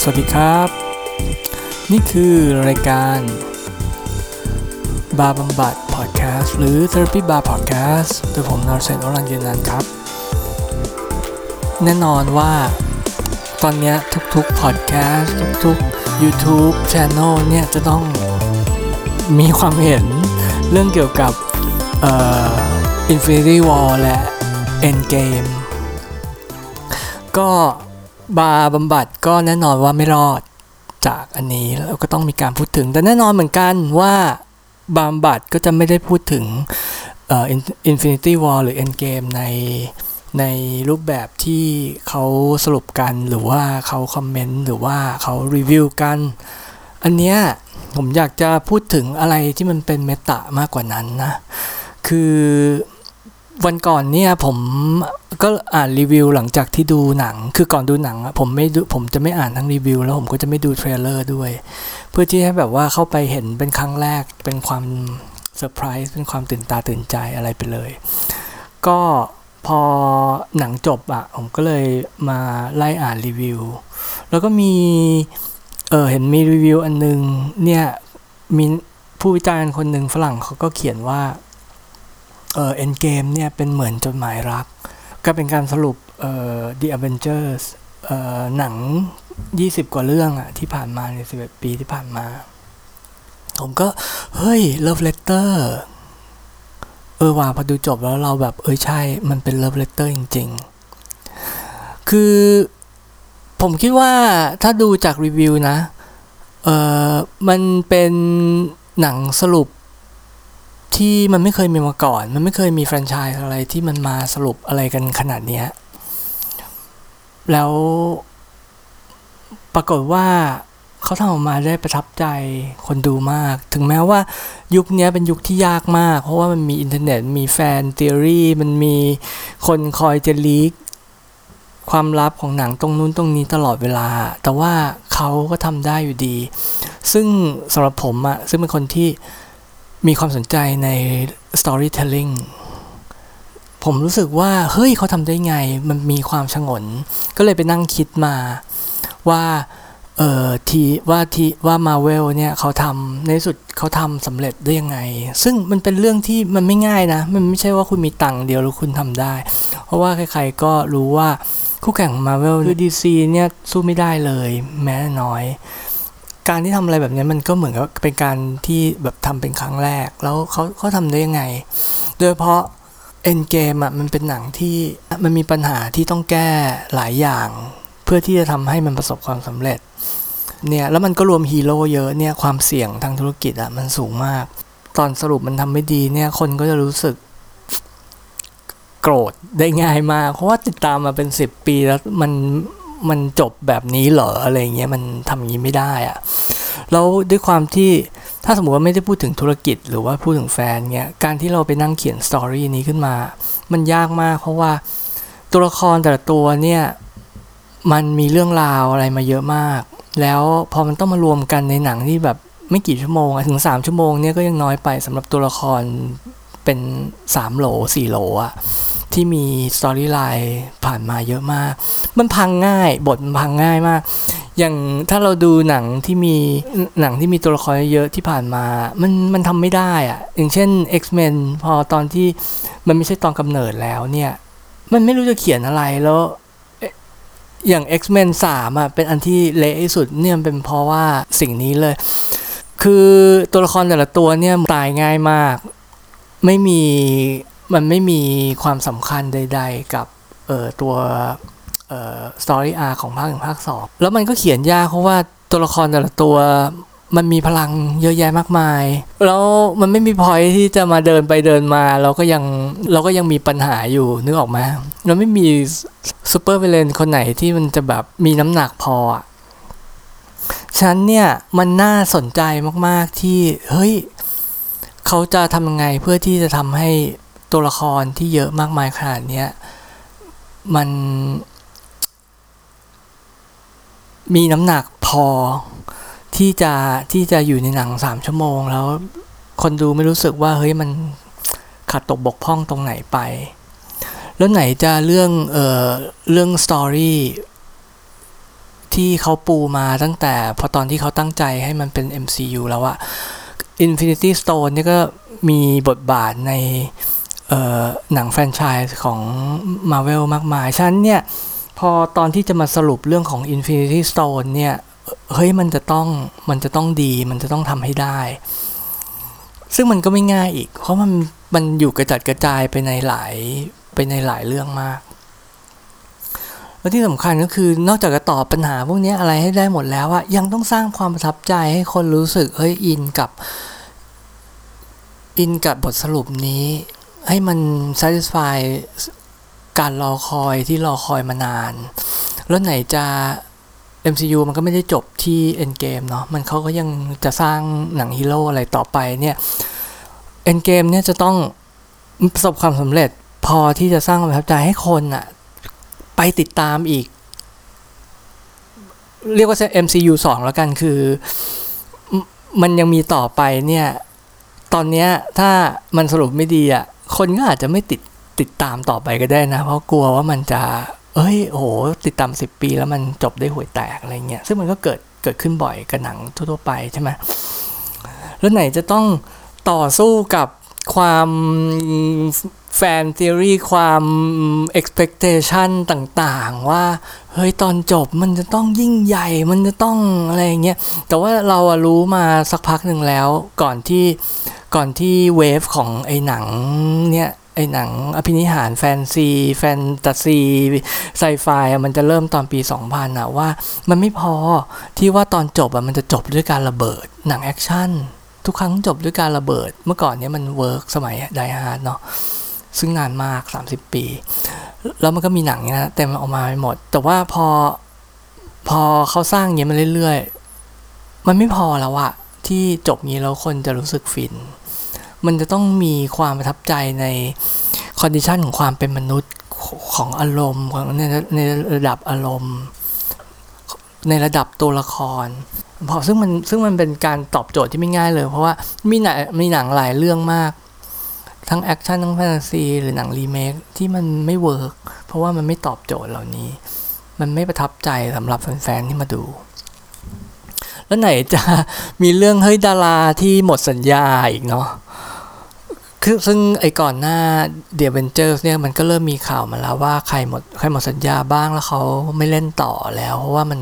สวัสดีครับ นี่คือรายการ บาร์บำบัดพอดแคสต์หรือ Therapy Bar Podcast โดยผมนอร์เซนอรันเยนันครับ แน่นอนว่าตอนนี้ทุกๆ podcast ทุกๆ YouTube Channel เนี่ย จะต้องมีความเห็นเรื่องเกี่ยวกับเอ่อ Infinity War และ Endgame ก็ บาร์บำบัดก็แน่นอนว่าไม่รอดจากอันนี้แล้วก็ต้องมีการพูดถึง แต่แน่นอนเหมือนกันว่าบาร์บำบัดก็จะไม่ได้พูดถึงเอ่อ Infinity War หรือ Endgame ในในรูปแบบที่เขาสรุปกันหรือว่าเขาคอมเมนต์หรือว่าเขารีวิวกัน อันเนี้ยผมอยากจะพูดถึงอะไรที่มันเป็นเมตามากกว่านั้นนะ คือ วันก่อนเนี่ยผมก็อ่านรีวิวหลังจากที่ดูหนัง คือก่อนดูหนังผมไม่ดูผมจะไม่อ่านทั้งรีวิว แล้วผมก็จะไม่ดู trailer ด้วย เพื่อที่ให้แบบว่าเข้าไปเห็นเป็นครั้งแรกเป็นความเซอร์ไพรส์เป็นความตื่นตาตื่นใจอะไรไปเลย ก็พอหนังจบอะผมก็เลยมาไล่อ่านรีวิว แล้วก็มีเออเห็นมีรีวิวอันนึงเนี่ยมีผู้วิจารณ์คนหนึ่งฝรั่งเขาก็เขียนว่า เอ็นเกมเนี่ยเป็นเหมือนจดหมายรัก ก็เป็นการสรุปเอ่อ The Avengers เอ่อหนัง 20 กว่าเรื่องอะที่ผ่านมาใน 11 ปีที่ผ่านมา ผมก็ เฮ้ย Love Letter เออว่าพอดูจบแล้วเราแบบ เออใช่ มันเป็น Love Letter จริง ๆ คือผมคิดว่าถ้าดูจากรีวิวนะ เออมันเป็นหนังสรุป ที่มันไม่เคยมีมาก่อน มันไม่เคยมีแฟรนไชส์อะไรที่มันมาสรุปอะไรกันขนาดนี้ แล้วปรากฏว่าเขาทำออกมาได้ประทับใจคนดูมาก ถึงแม้ว่ายุคนี้เป็นยุคที่ยากมาก เพราะว่ามันมีอินเทอร์เน็ต มี fan theory มันมีคนคอยจะลีกความลับของหนังตรงนู้นตรงนี้ตลอดเวลา แต่ว่าเขาก็ทำได้อยู่ดี ซึ่งสำหรับผมอะซึ่งเป็นคนที่ มีความสนใจใน storytelling ผมรู้สึกว่า เฮ้ยเขาทำได้ไง มันมีความชงน ก็เลยไปนั่งคิดมาว่าเออทีว่าทีว่ามาเวลเนี่ยเขาทำในสุดเขาทำสำเร็จได้ยังไง ซึ่งมันเป็นเรื่องที่มันไม่ง่ายนะ มันไม่ใช่ว่าคุณมีตังค์เดียวแล้วคุณทำได้ เพราะว่าใครๆก็รู้ว่าคู่แข่งของมาเวลคือดีซีเนี่ยสู้ไม่ได้เลย แม้น้อย การที่ทำอะไรแบบนี้มันก็เหมือนกับเป็นการที่แบบทำเป็นครั้งแรก แล้วเขาเขาทำได้ยังไง โดยเฉพาะเอ็นเกมอะมันเป็นหนังที่มันมีปัญหาที่ต้องแก้หลายอย่าง เพื่อที่จะทำให้มันประสบความสำเร็จเนี่ยแล้วมันก็รวมฮีโร่เยอะเนี่ยความเสี่ยงทางธุรกิจอะมันสูงมาก ตอนสรุปมันทำไม่ดีเนี่ยคนก็จะรู้สึกโกรธได้ง่ายมาก เพราะว่าติดตามมาเป็นสิบปีแล้วมัน มันจบแบบนี้เหรออะไรเงี้ยมันทำอย่างนี้ไม่ได้อะแล้วด้วยความที่ถ้าสมมติว่าไม่ได้พูดถึงธุรกิจหรือว่าพูดถึงแฟนเงี้ยการที่เราไปนั่งเขียน story นี้ขึ้นมา มันยากมากเพราะว่าตัวละครแต่ละตัวเนี่ยมันมีเรื่องราวอะไรมาเยอะมาก แล้วพอมันต้องมารวมกันในหนังที่แบบไม่กี่ชั่วโมงถึง 3 ชั่วโมงเนี่ยก็ยังน้อยไปสำหรับตัวละครเป็น 3 โหล4โหลอะ ที่มีสตอรี่ไลน์ผ่านมาเยอะมาก มันพังง่าย บทมันพังง่ายมาก อย่างถ้าเราดูหนังที่มีหนังที่มีตัวละครเยอะที่ผ่านมา มันมันทำไม่ได้อะอย่างเช่น X-Men พอตอนที่มันไม่ใช่ตอนกำเนิดแล้วเนี่ย มันไม่รู้จะเขียนอะไรแล้วอย่าง X-Men 3อะเป็นอันที่เละที่สุดเนี่ยเป็นเพราะว่าสิ่งนี้เลย คือตัวละครแต่ละตัวเนี่ยตายง่ายมาก ไม่มี มันไม่มีความสำคัญใด ๆ กับเออตัวเออสตอรี่อาร์ของภาคหนึ่งภาคสองแล้วมันก็เขียนยากเพราะว่าตัวละครแต่ละตัวมันมีพลังเยอะแยะมากมาย แล้วมันไม่มีพอยที่จะมาเดินไปเดินมา เราก็ยังเราก็ยังมีปัญหาอยู่นึกออกไหมเราไม่มีซูเปอร์เวเลนคนไหนที่มันจะแบบมีน้ำหนักพอฉะนั้นเนี่ยมันน่าสนใจมากๆที่เฮ้ยเขาจะทำยังไงเพื่อที่จะทำให้ ตัวละครที่เยอะมากมายขนาดนี้มัน มีน้ำหนักพอที่จะที่จะอยู่ในหนังสามชั่วโมง แล้วคนดูไม่รู้สึกว่าเฮ้ยมันขาดตกบกพร่องตรงไหนไป แล้วไหนจะเรื่องเอ่อเรื่องสตอรี่ที่เขาปูมาตั้งแต่พอตอนที่เขาตั้งใจให้มันเป็น MCU แล้วอะ Infinity Stone นี่ก็มีบทบาทใน หนังแฟรนไชส์ของ Marvel มากมาย ฉะนั้นเนี่ย พอตอนที่จะมาสรุปเรื่องของ Infinity Stone เนี่ย เฮ้ยมันจะต้องมันจะต้องดีมันจะต้องทำให้ได้ ซึ่งมันก็ไม่ง่ายอีก เพราะมันมันอยู่กระจัดกระจายไปในหลายไปในหลายเรื่องมาก แล้วที่สำคัญก็คือนอกจากจะตอบปัญหาพวกนี้อะไรให้ได้หมดแล้วอะยังต้องสร้างความประทับใจให้คนรู้สึกเฮ้ยอินกับอินกับบทสรุปนี้ ให้มัน satisfy การรอคอยที่รอคอยมานาน แล้วไหนจะ MCU มันก็ไม่ได้จบที่ Endgame เนาะมันเขาก็ยังจะสร้างหนังฮีโร่อะไรต่อไปเนี่ย Endgame เนี่ยจะต้องประสบความสำเร็จพอที่จะสร้างความประทับใจให้คนอะไปติดตามอีก เรียกว่า MCU 2 แล้วกันคือมันยังมีต่อไปเนี่ย ตอนนี้ถ้ามันสรุปไม่ดีอะ คนก็อาจจะไม่ติดติดตามต่อไปก็ได้นะ เพราะกลัวว่ามันจะ เอ้ยโอ้โหติดตามสิบปีแล้วมันจบได้ห่วยแตกอะไรเงี้ยซึ่งมันก็เกิดเกิดขึ้นบ่อยกับหนังทั่วๆไปใช่ไหมแล้วไหนจะต้องต่อสู้กับความแฟนทีรีความ expectation ต่างๆ ว่า เฮ้ย ตอนจบมันจะต้องยิ่งใหญ่ มันจะต้องอะไรเงี้ย แต่ว่าเรารู้มาสักพักหนึ่งแล้วก่อนที่ ก่อนที่ wave ของไอ้หนังเนี่ยไอ้หนังอภินิหารแฟนซี แฟนตาซีไซไฟมันจะเริ่มตอนปี 2000อะว่ามันไม่พอที่ว่าตอนจบอะมันจะจบด้วยการระเบิด หนังแอคชั่น ทุกครั้งจบด้วยการระเบิด เมื่อก่อนเนี้ยมัน work สมัย Die Hard เนาะซึ่งนานมาก 30 ปี แล้วมันก็มีหนังเนี้ยเต็มออกมาไปหมด แต่ว่าพอพอเขาสร้างเงี้ยมาเรื่อยๆ มันไม่พอแล้วอะที่จบงี้แล้วคนจะรู้สึกฟิน มันจะต้องมีความประทับใจใน condition ของความเป็นมนุษย์ของอารมณ์ของในในระดับอารมณ์ ในระดับตัวละครพอซึ่งมันซึ่งมันเป็นการตอบโจทย์ที่ไม่ง่ายเลย เพราะว่ามีหนังมีหนังหลายเรื่องมาก ทั้งแอคชั่นทั้งแฟนตาซีหรือหนังรีเมคที่มันไม่ workเพราะว่ามันไม่ตอบโจทย์เหล่านี้ มันไม่ประทับใจสำหรับแฟนๆที่มาดู แล้วไหนจะมีเรื่องเฮ้ยดาราที่หมดสัญญาอีกเนาะ คือซึ่งไอ้ก่อนหน้า The Avengers เนี่ยมันก็เริ่มมีข่าวมาแล้วว่าใครหมดใครหมดสัญญาบ้างแล้วเขาไม่เล่นต่อแล้ว เพราะว่ามัน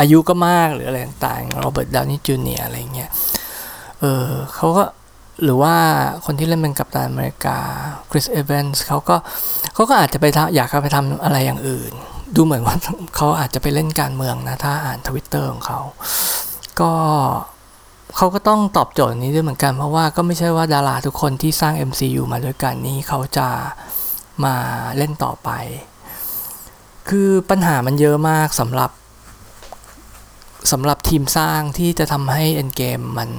อายุก็มากหรืออะไรต่างๆโรเบิร์ตดาวนี่จูเนียอะไรเงี้ยเออเขาก็หรือว่าคนที่เล่นเป็นกัปตันอเมริกาคริสเอเวนส์เขาก็เขาก็อาจจะไปอยากไปทำอะไรอย่างอื่น ดูเหมือนว่าเขาอาจจะไปเล่นการเมืองนะ ถ้าอ่านทวิตเตอร์ของเขา ก็ เขาก็ต้องตอบโจทย์นี้ด้วยเหมือนกัน เพราะว่าก็ไม่ใช่ว่าดาราทุกคนที่สร้าง MCU มาด้วยกันนี้เขาจะมาเล่นต่อไป คือปัญหามันเยอะมากสำหรับสำหรับทีมสร้างที่จะทำให้ Endgame มัน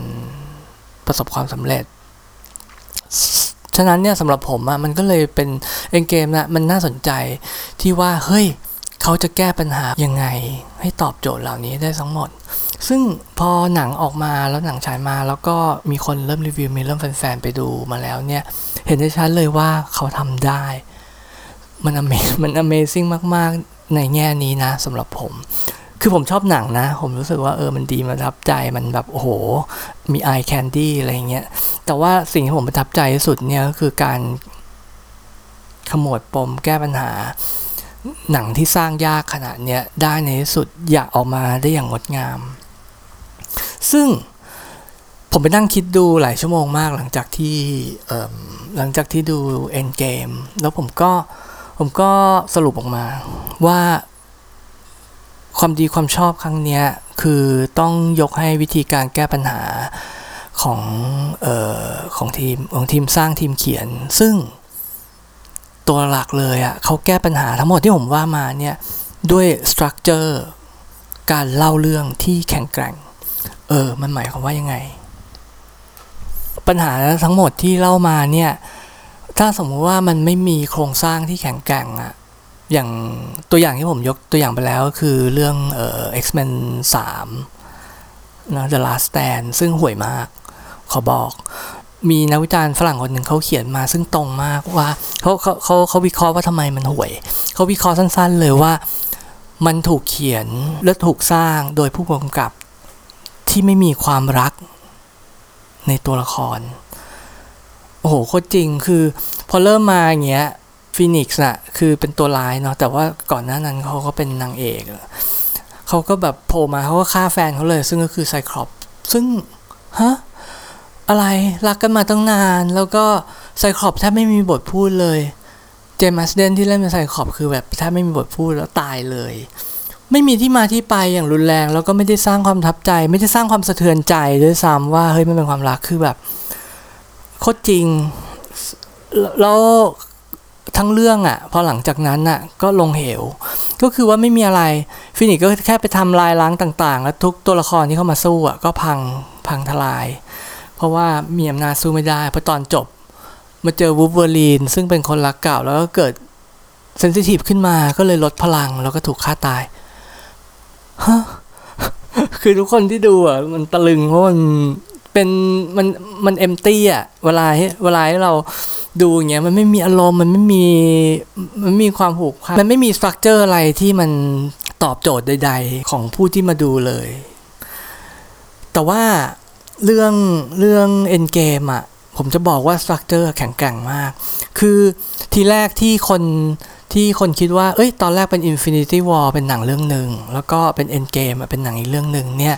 ประสบความสำเร็จ ฉะนั้นเนี่ยสำหรับผมอะมันก็เลยเป็น Endgame นะมันน่าสนใจที่ว่า เฮ้ย เขาจะแก้ปัญหายังไง ให้ตอบโจทย์เหล่านี้ได้ทั้งหมด ซึ่งพอหนังออกมาแล้วหนังฉายมา แล้วก็มีคนเริ่มรีวิวมีเริ่มแฟนๆไปดูมาแล้วเนี่ย เห็นได้ชัดเลยว่าเขาทำได้ มันอเมมัน Amazing มาก ๆ ในแง่นี้นะสำหรับผม คือผมชอบหนังนะ ผมรู้สึกว่าเออมันดีมันระทับใจมันแบบ โอ้โห มีไอแคนดี้อะไรเงี้ย แต่ว่าสิ่งที่ผมประทับใจที่สุดเนี่ยก็คือการขมวดปมแก้ปัญหาหนังที่สร้างยากขนาดเนี้ยได้ในที่สุดอยากออกมาได้อย่างงดงาม ซึ่งผมไปนั่งคิดดูหลายชั่วโมงมากหลังจากที่หลังจากที่ดู Endgame แล้วผมก็ผมก็สรุปออกมาว่าความดีความชอบครั้งนี้คือต้องยกให้วิธีการแก้ปัญหาของออของทีมของทีมสร้างทีมเขียน ซึ่งตัวหลักเลยอะ่ะเขาแก้ปัญหาทั้งหมดที่ผมว่ามาเนี่ย ด้วยสตรัคเจอร์การเล่าเรื่องที่แข็งแกร่ง เออ มันหมายความว่ายังไง ปัญหาทั้งหมดที่เล่ามาเนี่ย ถ้าสมมติว่ามันไม่มีโครงสร้างที่แข็งแกร่งอะอย่างตัวอย่างที่ผมยกตัวอย่างไปแล้วคือเรื่องเอ่อ X-Men 3นะ The Last Stand ซึ่งห่วยมาก ขอบอก มีนักวิจารณ์ฝรั่งคนหนึ่งเขาเขียนมาซึ่งตรงมากว่าเขาเขาเขาเขาวิเคราะห์ว่าทำไมมันห่วย เขาวิเคราะห์สั้นๆเลยว่ามันถูกเขียนและถูกสร้างโดยผู้กำกับ ที่ไม่มีความรักในตัวละคร โอ้โหโคตรจริงคือ พอเริ่มมาอย่างเงี้ยฟีนิกซ์อะคือเป็นตัวร้ายเนาะแต่ว่าก่อนหน้านั้นเขาก็เป็นนางเอกเขาก็แบบโผล่มาเขาก็ฆ่าแฟนเขาเลย ซึ่งก็คือไซคลอปซึ่ง ฮะ อะไรรักกันมาตั้งนาน แล้วก็ไซคลอปแทบไม่มีบทพูดเลย เจมัสเดนที่เล่นเป็นไซคลอปคือแบบแทบไม่มีบทพูดแล้วตายเลย ไม่มีที่มาที่ไปอย่างรุนแรง แล้วก็ไม่ได้สร้างความประทับใจ ไม่ได้สร้างความสะเทือนใจด้วยซ้ำว่าเฮ้ยมันเป็นความรักคือแบบโคตรจริงแล้วทั้งเรื่องอะ่ะ พอหลังจากนั้นอะ ก็ลงเหว ก็คือว่าไม่มีอะไร Phoenix ก็แค่ไปทำลายล้างต่าง ๆ แล้วทุกตัวละครที่เข้ามาสู้อะก็พังพังทลาย เพราะว่ามีอำนาจสู้ไม่ได้พอตอนจบ มาเจอวูฟเวอร์ลีน ซึ่งเป็นคนรักเก่าแล้วก็เกิดเซนซิทีฟขึ้นมาก็เลยลดพลังแล้วก็ถูกฆ่าตาย ฮะคือทุกคนที่ดูอะมันตะลึงเพราะมันเป็นมันมันเอมตี้อะ เวลาเวลาเราดูอย่างเงี้ยมันไม่มีอารมณ์มันไม่มีมันม่มีความผูกพันมันไม่มีสตรัคเจอร์อะไรที่มันตอบโจทย์ใด ๆ ของผู้ที่มาดูเลย แต่ว่าเรื่องเรื่องเอ็นเกมอะ ผมจะบอกว่าสตรัคเจอร์แข็งแกร่งมาก คือทีแรกที่คน ที่คนคิดว่า เอ้ย ตอนแรกเป็น Infinity War เป็นหนังเรื่องหนึ่ง แล้วก็เป็น Endgame เป็นหนังอีกเรื่องหนึ่งเนี่ย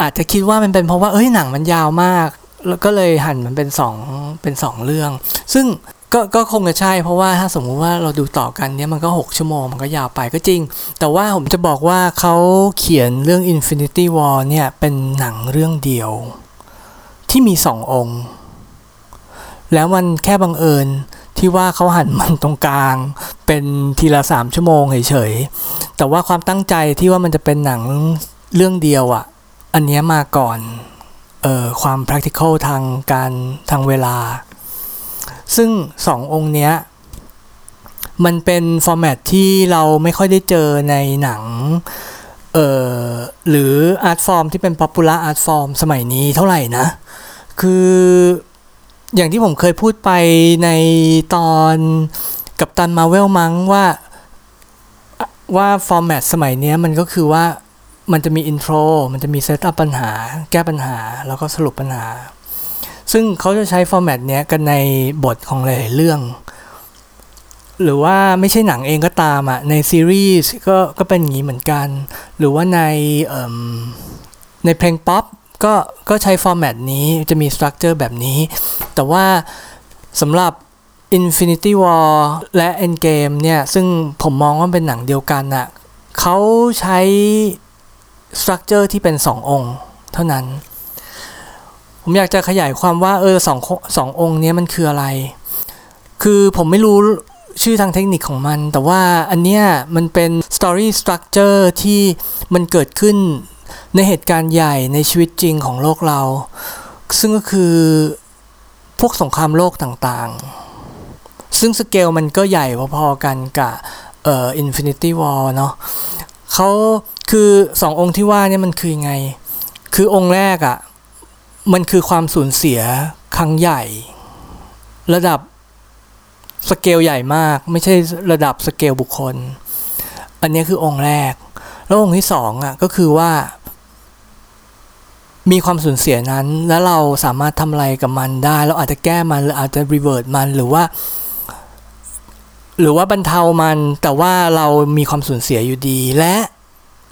อาจจะคิดว่ามันเป็นเพราะว่า เอ้ย หนังมันยาวมาก แล้วก็เลยหั่นมันเป็นสองเป็นสองเรื่อง ซึ่งก็ก็คงจะใช่ เพราะว่าถ้าสมมุติว่าเราดูต่อกันเนี่ยมันก็ 6 ชั่วโมง มันก็ยาวไปก็จริง แต่ว่าผมจะบอกว่าเขาเขียนเรื่อง Infinity War เนี่ย เป็นหนังเรื่องเดียว ที่มีสององค์ แล้วมันแค่บังเอิญ ที่ว่าเขาหันมันตรงกลาง เป็นทีละสามชั่วโมงเฉยๆแต่ว่าความตั้งใจที่ว่ามันจะเป็นหนังเรื่องเดียวอะ่ะ อันนี้มาก่อนเอ่อความ practical ทางการทางเวลา ซึ่งสององค์เนี้ยมันเป็นฟอร์แมตที่เราไม่ค่อยได้เจอในหนังเอ่อหรือ art form ที่เป็น popular art form สมัยนี้เท่าไหร่นะ คือ อย่างที่ผมเคยพูดไปในตอน Captain Marvel มั้งว่าว่า format สมัยนี้มันก็คือว่ามันจะมี intro มันจะมี set up ปัญหา แก้ปัญหา แล้วก็สรุปปัญหา ซึ่งเขาจะใช้ format เนี้ยกันในบทของหลายๆเรื่อง หรือว่าไม่ใช่หนังเองก็ตามอะ ในซีรีส์ก็ก็เป็นอย่างนี้เหมือนกัน หรือว่าในในเพลงป๊อป ก็ก็ใช้ format นี้จะมี structure แบบนี้ แต่ว่าสำหรับ Infinity War และ Endgame เนี่ย ซึ่งผมมองว่าเป็นหนังเดียวกันอะเขาใช้ structure ที่เป็น 2 องค์ เท่านั้น ผมอยากจะขยายความว่า เออสองสององค์นี้มันคืออะไร คือผมไม่รู้ชื่อทางเทคนิคของมัน แต่ว่าอันเนี้ยมันเป็น story structure ที่มันเกิดขึ้น ในเหตุการณ์ใหญ่ในชีวิตจริงของโลกเรา ซึ่งก็คือพวกสงครามโลกต่างๆ ซึ่งสเกลมันก็ใหญ่พอๆกันกับเอ่อ Infinity War เนาะเขาคือสององค์ที่ว่าเนี่ยมันคือยังไง คือองค์แรกอะ่ะ มันคือความสูญเสียครั้งใหญ่ ระดับสเกลใหญ่มาก ไม่ใช่ระดับสเกลบุคคล อันนี้คือองค์แรก แล้วองค์ที่สองอะก็คือว่า มีความสูญเสียนั้น แล้วเราสามารถทำอะไรกับมันได้ เราอาจจะแก้มันหรืออาจจะ revert มันหรือว่า หรือว่าบรรเทามัน แต่ว่าเรามีความสูญเสียอยู่ดี และ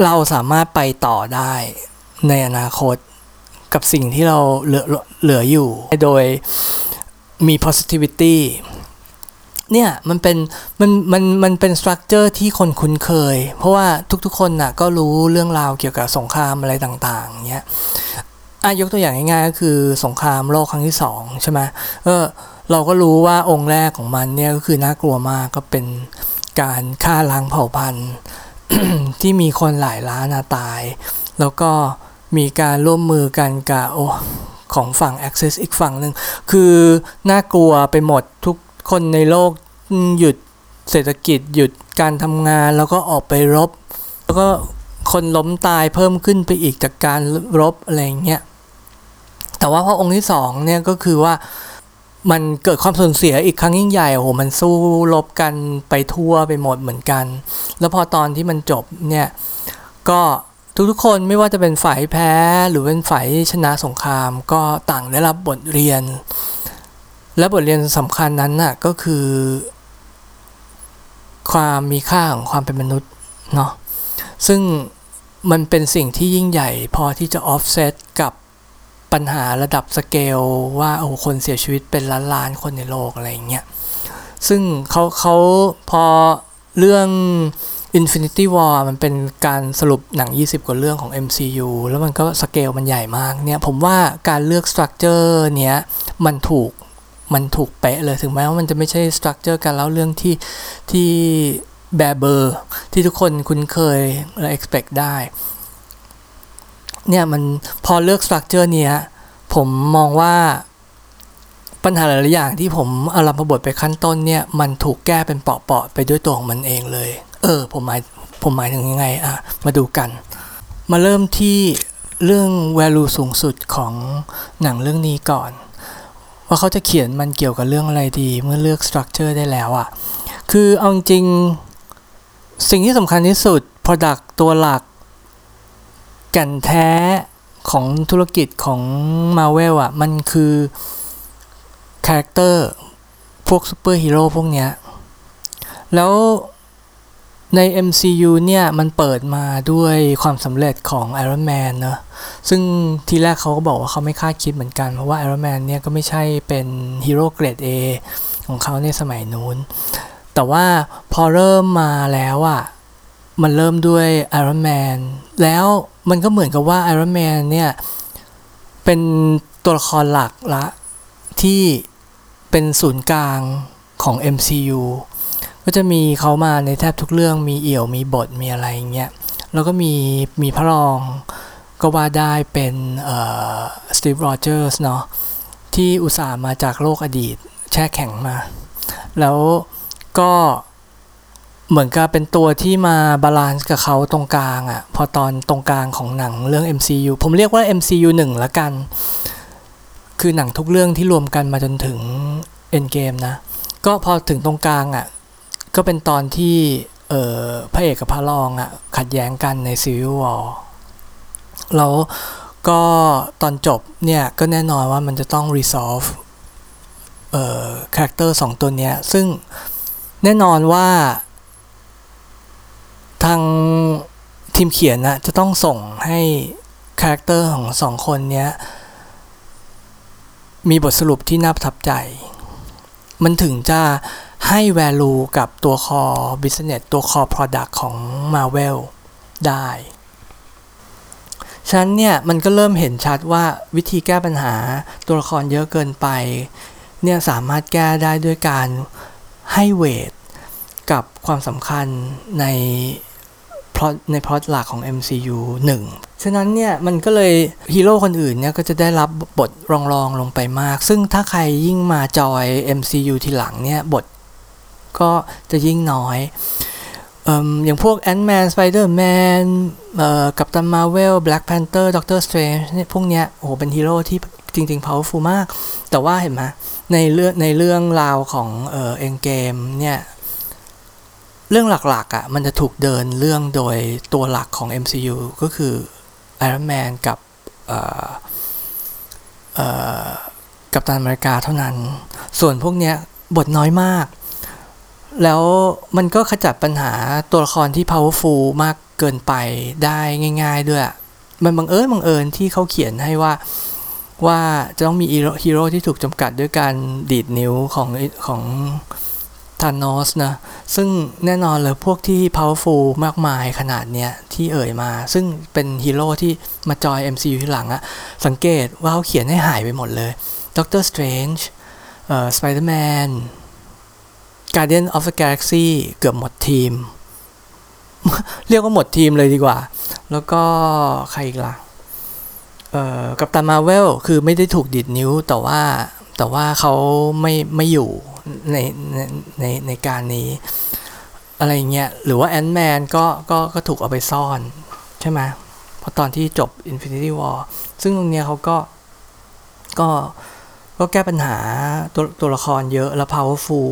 เราสามารถไปต่อได้ในอนาคตกับสิ่งที่เราเหลือเหลืออยู่ โดยมี positivity เนี่ยมันเป็นมันมันมันเป็นสตรัคเจอร์ที่คนคุ้นเคย เพราะว่าทุกๆคนน่ะก็รู้เรื่องราวเกี่ยวกับสงครามอะไรต่างๆเนี้ย อายกตัวอย่างง่ายๆก็คือสงครามโลกครั้งที่สองใช่ไหมเออเราก็รู้ว่าองค์แรกของมันเนี่ยก็คือน่ากลัวมากก็เป็นการฆ่าล้างเผ่าพันธุ์ที่มีคนหลายล้านตาย แล้วก็มีการร่วมมือกันกับโอของฝั่ง Access อีกฝั่งหนึ่งคือน่ากลัวไปหมดทุกคนในโลกหยุดเศรษฐกิจหยุดการทำงานแล้วก็ออกไปรบ แล้วก็คนล้มตายเพิ่มขึ้นไปอีกจากการรบอะไรเงี้ย แต่ว่าพอองค์ที่สองเนี่ยก็คือว่ามันเกิดความสูญเสียอีกครั้งยิ่งใหญ่โอ้โหมันสู้รบกันไปทั่วไปหมดเหมือนกัน แล้วพอตอนที่มันจบเนี่ย ก็ทุกๆคนไม่ว่าจะเป็นฝ่ายแพ้หรือเป็นฝ่ายชนะสงคราม ก็ต่างได้รับบทเรียน และบทเรียนสำคัญนั้นน่ะก็คือ ความมีค่าของความเป็นมนุษย์เนาะซึ่งมันเป็นสิ่งที่ยิ่งใหญ่พอที่จะออฟเซตกับ ปัญหาระดับสเกลว่าโอ้คนเสียชีวิตเป็นล้านล้านคนในโลกอะไรอย่างเงี้ยซึ่งเขาเขาพอเรื่อง Infinity War มันเป็นการสรุปหนัง 20 กว่าเรื่องของ MCU แล้วมันก็สเกลมันใหญ่มากเนี่ย ผมว่าการเลือก structure เนี้ย มันถูกมันถูกเป๊ะเลยถึงแม้ว่ามันจะไม่ใช่ structure การเล่าเรื่องที่ที่แบเบอร์ที่ทุกคนคุ้นเคยและ expect ได้ เนี่ยมันพอเลือกสตรัคเจอร์เนี้ยผมมองว่าปัญหาหลายอย่างที่ผมอารัมพบทไปขั้นต้นเนี่ยมันถูกแก้เป็นเปาะๆไปด้วยตัวของมันเองเลย เออ ผมหมายผมหมายถึงยังไงอะมาดูกัน มาเริ่มที่เรื่อง value สูงสุดของหนังเรื่องนี้ก่อน ว่าเขาจะเขียนมันเกี่ยวกับเรื่องอะไรดีเมื่อเลือก structure ได้แล้วอะ คือเอาจริง สิ่งที่สำคัญที่สุด product ตัวหลัก แก่นแท้ของธุรกิจของ Marvel อะ มันคือ character พวกซูเปอร์ฮีโร่พวกเนี้ย แล้วใน MCU เนี่ย มันเปิดมาด้วยความสำเร็จของ Iron Man เนอะซึ่งทีแรกเขาก็บอกว่าเขาไม่คาดคิดเหมือนกัน เพราะว่า Iron Man เนี่ย ก็ไม่ใช่เป็นฮีโร่เกรด A ของเขาในสมัยนู้น แต่ว่าพอเริ่มมาแล้วอะ่ะ มันเริ่มด้วย Iron Man แล้วมันก็เหมือนกับว่า Iron Man เนี่ยเป็นตัวละครหลักละที่เป็นศูนย์กลางของ MCU ก็จะมีเขามาในแทบทุกเรื่องมีเอี่ยวมีบทมีอะไรอย่างเงี้ยแล้วก็มีมีพระรองก็ว่าได้เป็น Steve Rogers เนาะที่อุตส่าห์มาจากโลกอดีตแช่แข็งมา แล้วก็ เหมือนกับเป็นตัวที่มา balance กับเขาตรงกลางอะ่ะพอตอนตรงกลางของหนังเรื่อง MCU ผมเรียกว่า MCU 1ละกัน คือหนังทุกเรื่องที่รวมกันมาจนถึง Endgame นะ ก็พอถึงตรงกลางอะ่ะก็เป็นตอนที่เออพระเอกกับพระรองอะ่ะขัดแย้งกันใน Civil War แล้วก็ตอนจบเนี่ย ก็แน่นอนว่ามันจะต้อง resolve เอ่อ character สองตัวเนี้ย ซึ่งแน่นอนว่า ทางทีมเขียนนะจะต้องส่งให้ character ของสองคนเนี้ยมีบทสรุปที่น่าประทับใจ มันถึงจะให้ value กับตัว core business ตัว core product ของ Marvel ได้ฉะนั้นเนี่ยมันก็เริ่มเห็นชัดว่าวิธีแก้ปัญหาตัวละครเยอะเกินไปเนี่ยสามารถแก้ได้ด้วยการให้เวทกับความสำคัญใน พล็อตในพล็อตหลักของ MCU 1 ฉะนั้นเนี่ยมันก็เลยฮีโร่คนอื่นเนี่ยก็จะได้รับบทรองๆลงไปมาก ซึ่งถ้าใครยิ่งมาจอย MCU ทีหลังเนี่ยบทก็จะยิ่งน้อยอย่างพวก Ant-Man Spider-Man กัปตันมาเวล Black Panther Doctor Strange เนี่ยพวกเนี้ยโอ้โหเป็นฮีโร่ที่จริงๆ powerful มาก แต่ว่าเห็นไหมในเรื่องในเรื่องราวของเอ็นเกมเนี่ย เรื่องหลักๆอะ่ะมันจะถูกเดินเรื่องโดยตัวหลักของ MCU ก็คือ Iron Man กับกัปตันอเมริกาเท่านั้น ส่วนพวกเนี้ยบทน้อยมาก แล้วมันก็ขจัดปัญหาตัวละครที่ powerful มากเกินไปได้ง่าย ๆ ด้วย มันบังเอิญบังเอิญที่เขาเขียนให้ว่าว่าจะต้องมีฮีโร่ที่ถูกจำกัดด้วยการดีดนิ้วของของ ธานอสนะ ซึ่งแน่นอนเลยพวกที่ powerful มากมายขนาดเนี้ย ที่เอ่ยมา ซึ่งเป็นฮีโร่ที่มาจอย MCU ที่หลังอะสังเกตว่าเขาเขียนให้หายไปหมดเลย Doctor Strange เอ่อ Spider-Man Guardian of the Galaxy เกือบหมดทีม เรียกว่าหมดทีมเลยดีกว่า แล้วก็ใครอีกล่ะเอ่อกัปตันมาเวลคือไม่ได้ถูกดิดนิ้วแต่ว่าแต่ว่าเขาไม่ไม่อยู่ ในในในในการนี้ อะไรเงี้ยหรือว่าแอนด์แมนก็ก็ก็ถูกเอาไปซ่อนใช่ไหมเพราะตอนที่จบ Infinity War ซึ่งตรงเนี้ยเขาก็ก็ก็แก้ปัญหาตัวตัวละครเยอะแล้ว powerful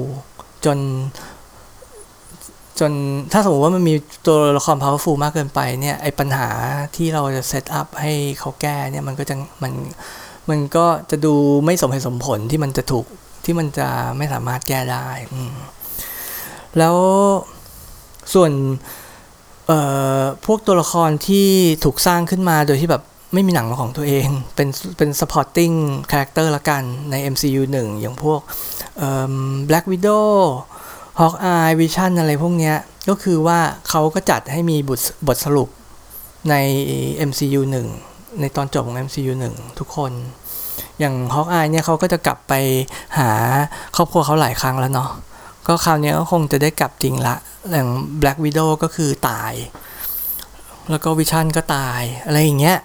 จน จนถ้าสมมติว่ามันมีตัวละคร powerful มากเกินไปเนี่ยไอปัญหาที่เราจะ set up ให้เขาแก้เนี่ยมันก็จะมันมันก็จะดูไม่สมเหตุสมผลที่มันจะถูก ที่มันจะไม่สามารถแก้ได้ แล้วส่วนพวกตัวละครที่ถูกสร้างขึ้นมาโดยที่แบบไม่มีหนังของตัวเอง เป็นเป็น supporting character ละกันใน MCU 1 อย่างพวก Black Widow Hawkeye Vision อะไรพวกเนี้ย ก็คือว่าเขาก็จัดให้มีบทบทสรุปใน MCU 1 ในตอนจบของ MCU 1 ทุกคน อย่าง Hawkeye เนี่ยเขาก็จะกลับไปหาครอบครัวเขาหลายครั้งแล้วเนาะก็คราวนี้ก็คงจะได้กลับจริงละอย่าง Black Widow ก็คือตาย แล้วก็วิชั่นก็ตายอะไรอย่างเงี้ย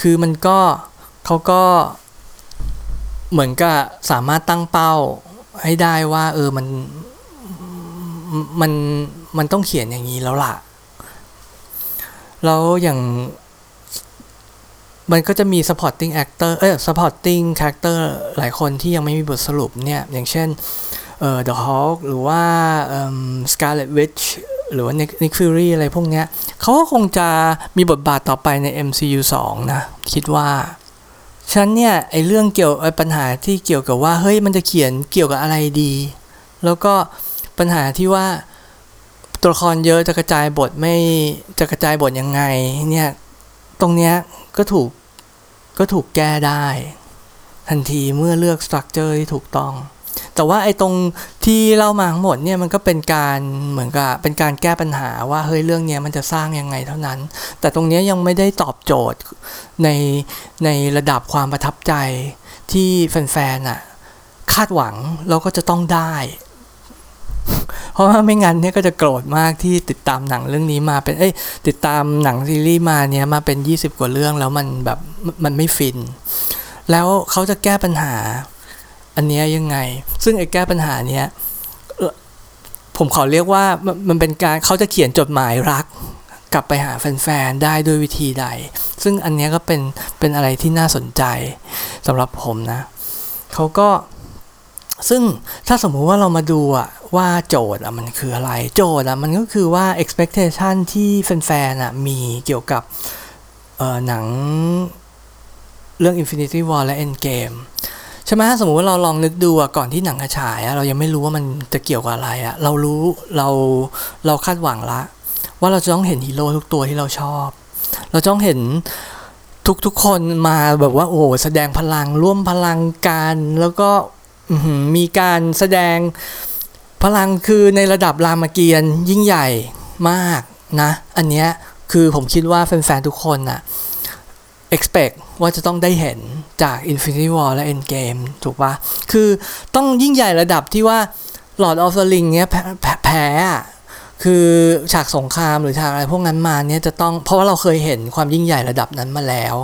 คือมันก็เขาก็เหมือนกับสามารถตั้งเป้าให้ได้ว่า เออมันมันมันต้องเขียนอย่างนี้แล้วล่ะ แล้วอย่าง มันก็จะมี supporting actor เออ supporting character หลายคนที่ยังไม่มีบทสรุปเนี่ย อย่างเช่นเอ่อ The Hulk หรือว่า Scarlet Witch หรือว่า Nick Fury อะไรพวกเนี้ยเขาก็คงจะมีบทบาทต่อไปใน MCU 2 นะ คิดว่าฉันเนี่ย ไอเรื่องเกี่ยวไอปัญหาที่เกี่ยวกับว่า เฮ้ย มันจะเขียนเกี่ยวกับอะไรดี แล้วก็ปัญหาที่ว่าตัวละครเยอะจะกระจายบทไม่จะกระจายบทยังไงเนี่ย ตรงเนี้ยก็ถูก ก็ถูกแก้ได้ ทันทีเมื่อเลือกสตรัคเจอร์ที่ถูกต้อง แต่ว่าไอ้ตรงที่เล่ามาทั้งหมดเนี่ยมันก็เป็นการเหมือนกับเป็นการแก้ปัญหาว่าเฮ้ยเรื่องนี้มันจะสร้างยังไงเท่านั้น แต่ตรงนี้ยังไม่ได้ตอบโจทย์ในในระดับความประทับใจที่แฟนๆอะคาดหวังแล้วก็จะต้องได้ เพราะว่าไม่งั้นเนี่ยก็จะโกรธมากที่ติดตามหนังเรื่องนี้มาเป็นเอ้ยติดตามหนังซีรีส์มาเนี่ยมาเป็น 20 กว่าเรื่องแล้วมันแบบมันไม่ฟิน แล้วเขาจะแก้ปัญหา อันนี้ยังไง ซึ่งไอ้แก้ปัญหาเนี้ยผมขอเรียกว่ามันเป็นการเขาจะเขียนจดหมายรักกลับไปหาแฟนๆ ได้ด้วยวิธีใด ซึ่งอันนี้ก็เป็นเป็นอะไรที่น่าสนใจสำหรับผมนะ เขาก็ ซึ่งถ้าสมมุติว่าเรามาดูอะว่าโจทย์อะมันคืออะไร โจทย์อะมันก็คือว่า expectation ที่แฟนๆอะมีเกี่ยวกับหนังเรื่อง Infinity War และ Endgame ใช่ไหมสมมติว่าเราลองนึกดูอะก่อนที่หนังจะฉายอะเรายังไม่รู้ว่ามันจะเกี่ยวกับอะไรอะเรารู้เราเราคาดหวังละ ว่าเราจะต้องเห็นฮีโร่ทุกตัวที่เราชอบ เราต้องเห็นทุกทุกคนมาแบบว่าโอ้แสดงพลังร่วมพลังกันแล้วก็ มีการแสดงพลังคือในระดับรามเกียรติ์ยิ่งใหญ่มากนะ อันเนี้ยคือผมคิดว่าแฟนๆทุกคนอะ expect ว่าจะต้องได้เห็นจาก Infinity War และ Endgame ถูกปะคือต้องยิ่งใหญ่ระดับที่ว่า Lord of the Ring เนี้ยแพ้ คือฉากสงครามหรือฉากอะไรพวกนั้นมาเนี่ยจะต้องเพราะว่าเราเคยเห็นความยิ่งใหญ่ระดับนั้นมาแล้ว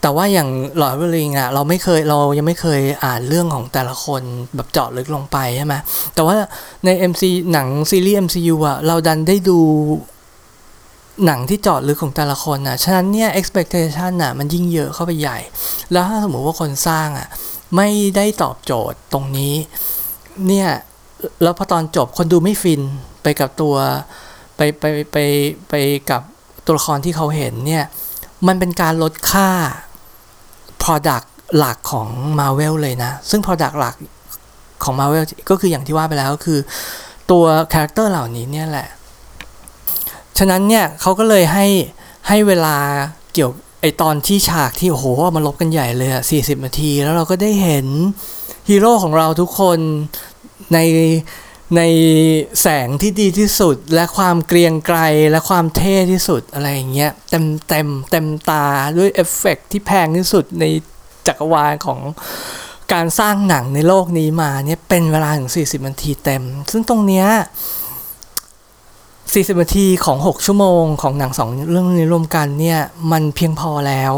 แต่ว่าอย่าง Lord of the Ring อะเราไม่เคยเรายังไม่เคยอ่านเรื่องของแต่ละคนแบบเจาะลึกลงไปใช่ไหมแต่ว่าใน MC หนังซีรีส์ MCU อะเราดันได้ดูหนังที่จอดลึกของแต่ละคนอะฉะนั้นเนี่ย expectation อะมันยิ่งเยอะเข้าไปใหญ่ แล้วถ้าสมมติว่าคนสร้างอะไม่ได้ตอบโจทย์ตรงนี้ เนี่ย แล้วพอตอนจบคนดูไม่ฟิน ไปกับตัวไปไปไปไปกับตัวละครที่เขาเห็นเนี่ย มันเป็นการลดค่า product หลักของ Marvel เลยนะ ซึ่ง product หลักของ Marvel ก็คืออย่างที่ว่าไปแล้วก็คือตัว character เหล่านี้เนี่ยแหละ ฉะนั้นเนี่ยเขาก็เลยให้ให้เวลาเกี่ยวไอตอนที่ฉากที่โอ้โหมารบกันใหญ่เลยอะ40 นาที แล้วเราก็ได้เห็นฮีโร่ของเราทุกคนใน ในแสงที่ดีที่สุด และความเกรียงไกรและความเท่ที่สุดอะไรอย่างเงี้ยเต็มเต็มเต็มตาด้วยเอฟเฟกที่แพงที่สุดในจักรวาลของการสร้างหนังในโลกนี้มาเนี่ยเป็นเวลาถึง 40 นาทีเต็ม ซึ่งตรงเนี้ย 40 นาทีของ 6 ชั่วโมงของหนังสองเรื่องนี้รวมกันเนี่ย มันเพียงพอแล้ว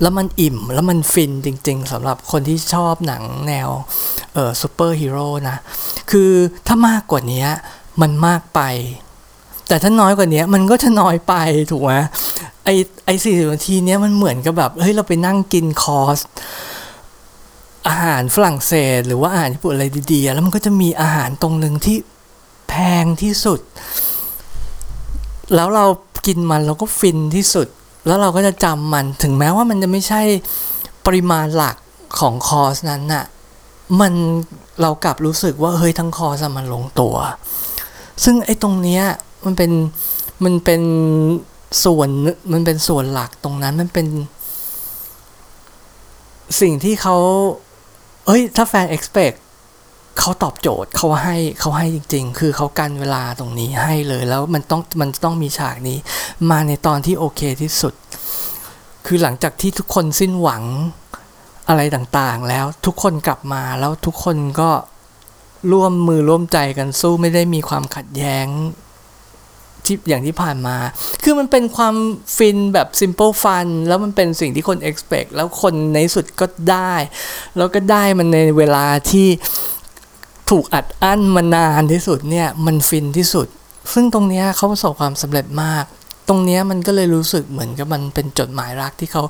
แล้วมันอิ่มแล้วมันฟินจริง ๆสำหรับคนที่ชอบหนังแนวเออซูเปอร์ฮีโร่นะ คือถ้ามากกว่านี้มันมากไป แต่ถ้าน้อยกว่านี้มันก็จะน้อยไปถูกไหมไอ้ไอ้สี่สิบนาทีเนี้ยมันเหมือนกับแบบเฮ้ยเราไปนั่งกินคอร์สอาหารฝรั่งเศส หรือว่าอาหารญี่ปุ่นอะไรดีๆ แล้วมันก็จะมีอาหารตรงหนึ่งที่แพงที่สุด แล้วเรากินมันเราก็ฟินที่สุด แล้วเราก็จะจำมันถึงแม้ว่ามันจะไม่ใช่ปริมาณหลักของคอร์สนั้นน่ะมันเรากลับรู้สึกว่าเฮ้ยทั้งคอร์สมันลงตัว ซึ่งไอ้ตรงเนี้ยมันเป็นมันเป็นส่วนมันเป็นส่วนหลักตรงนั้นมันเป็น สิ่งที่เขาเอ้ยถ้าแฟน expect เขาตอบโจทย์เขาให้เขาให้จริง ๆ คือเขากันเวลาตรงนี้ให้เลยแล้วมันต้องมันต้องมีฉากนี้ มาในตอนที่โอเคที่สุด คือหลังจากที่ทุกคนสิ้นหวังอะไรต่างๆ แล้วทุกคนกลับมาแล้วทุกคนก็ร่วมมือร่วมใจกันสู้ไม่ได้มีความขัดแย้งที่อย่างที่ผ่านมา คือมันเป็นความฟินแบบ simple fun แล้วมันเป็นสิ่งที่คน expect แล้วคนในสุดก็ได้ แล้วก็ได้มันในเวลาที่ ถูกอัดอั้นมานานที่สุดเนี่ยมันฟินที่สุด ซึ่งตรงนี้เขาประสบความสำเร็จมาก ตรงนี้มันก็เลยรู้สึกเหมือนกับมันเป็นจดหมายรักที่เขา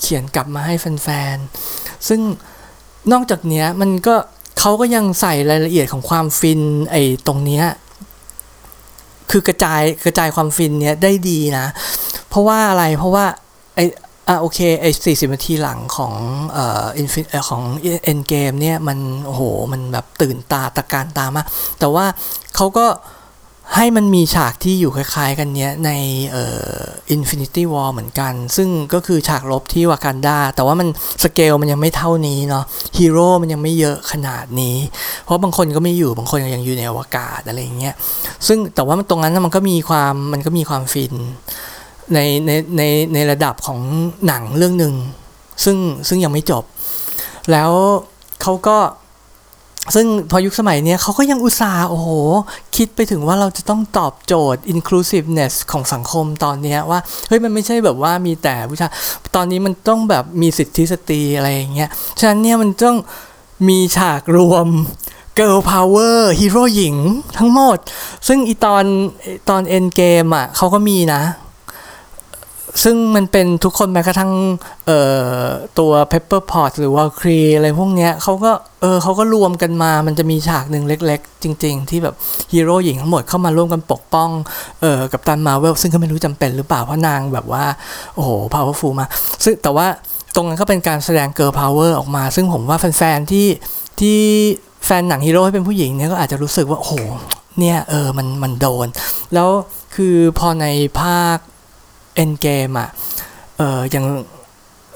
เขียนกลับมาให้แฟนๆ ซึ่งนอกจากนี้มันก็เขาก็ยังใส่รายละเอียดของความฟินไอ้ตรงนี้คือกระจายกระจายความฟินเนี้ยได้ดีนะ เพราะว่าอะไรเพราะว่าไอ อะโอเคไอ้สี่สิบนาทีหลังของเอ่ออินฟิของเอ็นเกมเนี่ยมันโอ้โหมันแบบตื่นตาตะการตามาก แต่ว่าเขาก็ให้มันมีฉากที่อยู่คล้ายๆกันเนี้ยในเอ่อ Infinity War เหมือนกัน ซึ่งก็คือฉากลบที่วากันดา แต่ว่ามันสเกลมันยังไม่เท่านี้เนาะฮีโร่มันยังไม่เยอะขนาดนี้ เพราะบางคนก็ไม่อยู่บางคนยังอยู่ในอวกาศอะไรอย่างเงี้ยซึ่งแต่ว่ามันตรงนั้นมันก็มีความมันก็มีความฟิน ในในในในระดับของหนังเรื่องหนึ่งซึ่งซึ่งยังไม่จบ แล้วเขาก็ซึ่งพอยุคสมัยนี้เขาก็ยังอุตส่าห์โอ้โห คิดไปถึงว่าเราจะต้องตอบโจทย์ inclusiveness ของสังคมตอนนี้ว่า เฮ้ย มันไม่ใช่แบบว่ามีแต่ผู้ชายตอนนี้มันต้องแบบมีสิทธิสตรีอะไรอย่างเงี้ย ฉะนั้นเนี่ยมันต้องมีฉากรวม girl power ฮีโร่หญิงทั้งหมด ซึ่งอีตอนตอน end game อะเขาก็มีนะ ซึ่งมันเป็นทุกคนแม้กระทั่งตัว Pepper Pot หรือว่าครีอะไรพวกเนี้ยเขาก็เออเขาก็รวมกันมา มันจะมีฉากหนึ่งเล็ก ๆ จริง ๆ ที่แบบฮีโร่หญิงทั้งหมดเข้ามาร่วมกันปกป้องเออ Captain Marvel ซึ่งก็ไม่รู้จำเป็นหรือเปล่า เพราะนางแบบว่า โอ้โห powerful มา ซึ่งแต่ว่าตรงนั้นก็เป็นการแสดง girl power ออกมา ซึ่งผมว่าแฟนๆที่ที่แฟนหนังฮีโร่ให้เป็นผู้หญิงเนี่ยก็อาจจะรู้สึกว่าโอ้โหเนี่ยเออมันมันโดน แล้วคือพอในภาค Endgame อะเอออย่าง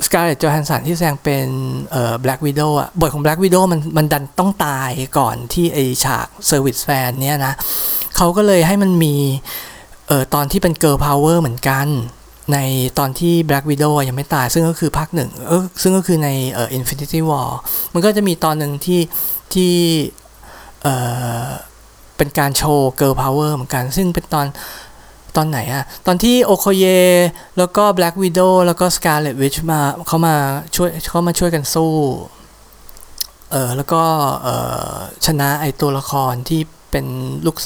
Scarlett Johansson ที่แสดงเป็นเอ่อ Black Widow บทของ Black Widow มันมันดันต้องตายก่อนที่ไอฉาก service fan เนี้ยนะเขาก็เลยให้มันมีเอ่อตอนที่เป็น girl power เหมือนกัน ในตอนที่ Black Widow ยังไม่ตาย ซึ่งก็คือภาคหนึ่งเออซึ่งก็คือในเอ่อ Infinity War มันก็จะมีตอนหนึ่งที่ที่เอ่อเป็นการโชว์ Girl Power เหมือนกัน ซึ่งเป็นตอน ตอนไหนอะตอนที่โอโคเยแล้วก็แบล็กวิดโดแล้วก็สกาเลตวิชมาเขามาช่วยเขามาช่วยกันสู้เออแล้วก็เออชนะไอตัวละครที่เป็นลูก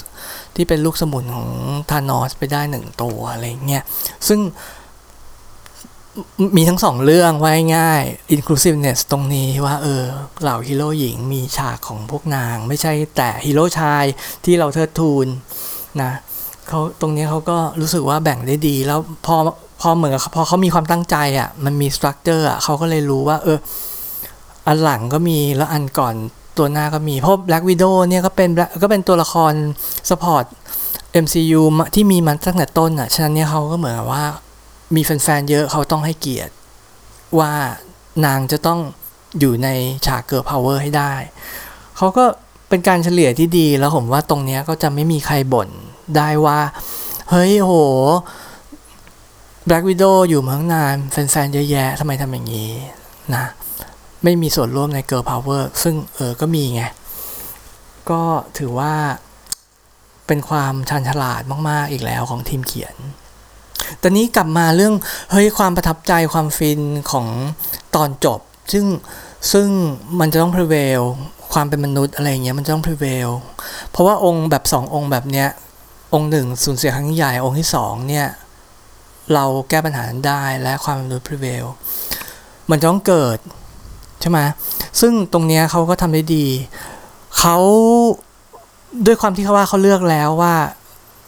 ที่เป็นลูกสมุนของธานอสไปได้หนึ่งตัวอะไรเงี้ยซึ่งมีทั้งสองเรื่องไว้ง่าย inclusiveness ตรงนี้ว่าเออเหล่าฮีโร่หญิงมีฉากของพวกนาง ไม่ใช่แต่ฮีโร่ชายที่เราเทิดทูนนะ เขาตรงนี้เขาก็รู้สึกว่าแบ่งได้ดี แล้วพอพอเหมือนพอเขามีความตั้งใจอะมันมี structure อะเขาก็เลยรู้ว่า เออ อันหลังก็มีแล้วอันก่อนตัวหน้าก็มีเพราะ Black Widow เนี่ยก็เป็นก็เป็นตัวละคร support MCU ที่มีมันตั้งแต่ต้นอะ ฉะนั้นเนี่ยเขาก็เหมือนว่า มีแฟนๆเยอะเขาต้องให้เกียรติ ว่านางจะต้องอยู่ในฉากเกิร์ลพาวเวอร์ให้ได้ เขาก็เป็นการเฉลี่ยที่ดีแล้วผมว่าตรงนี้ก็จะไม่มีใครบ่น ได้ว่า เฮ้ยโห Black Widow อยู่มางนานแฟนๆเยอะแยะทำไมทำอย่างนี้นะ ไม่มีส่วนร่วมใน Girl Power ซึ่งเออก็มีไง ก็ถือว่าเป็นความชันฉลาดมาก ๆ อีกแล้วของทีมเขียน ตอนนี้กลับมาเรื่อง เฮ้ย ความประทับใจความฟินของตอนจบ ซึ่งซึ่งมันจะต้อง prevail ความเป็นมนุษย์อะไรเงี้ยมันจะต้อง prevail เพราะว่าองค์แบบสององค์แบบเนี้ย องค์หนึ่งสูญเสียครั้งใหญ่องค์ที่สองเนี่ยเราแก้ปัญหาได้และความมนุษย์ prevail มันต้องเกิดใช่ไหมซึ่งตรงเนี้ยเขาก็ทำได้ดีเขาด้วยความที่เขาว่าเขาเลือกแล้วว่า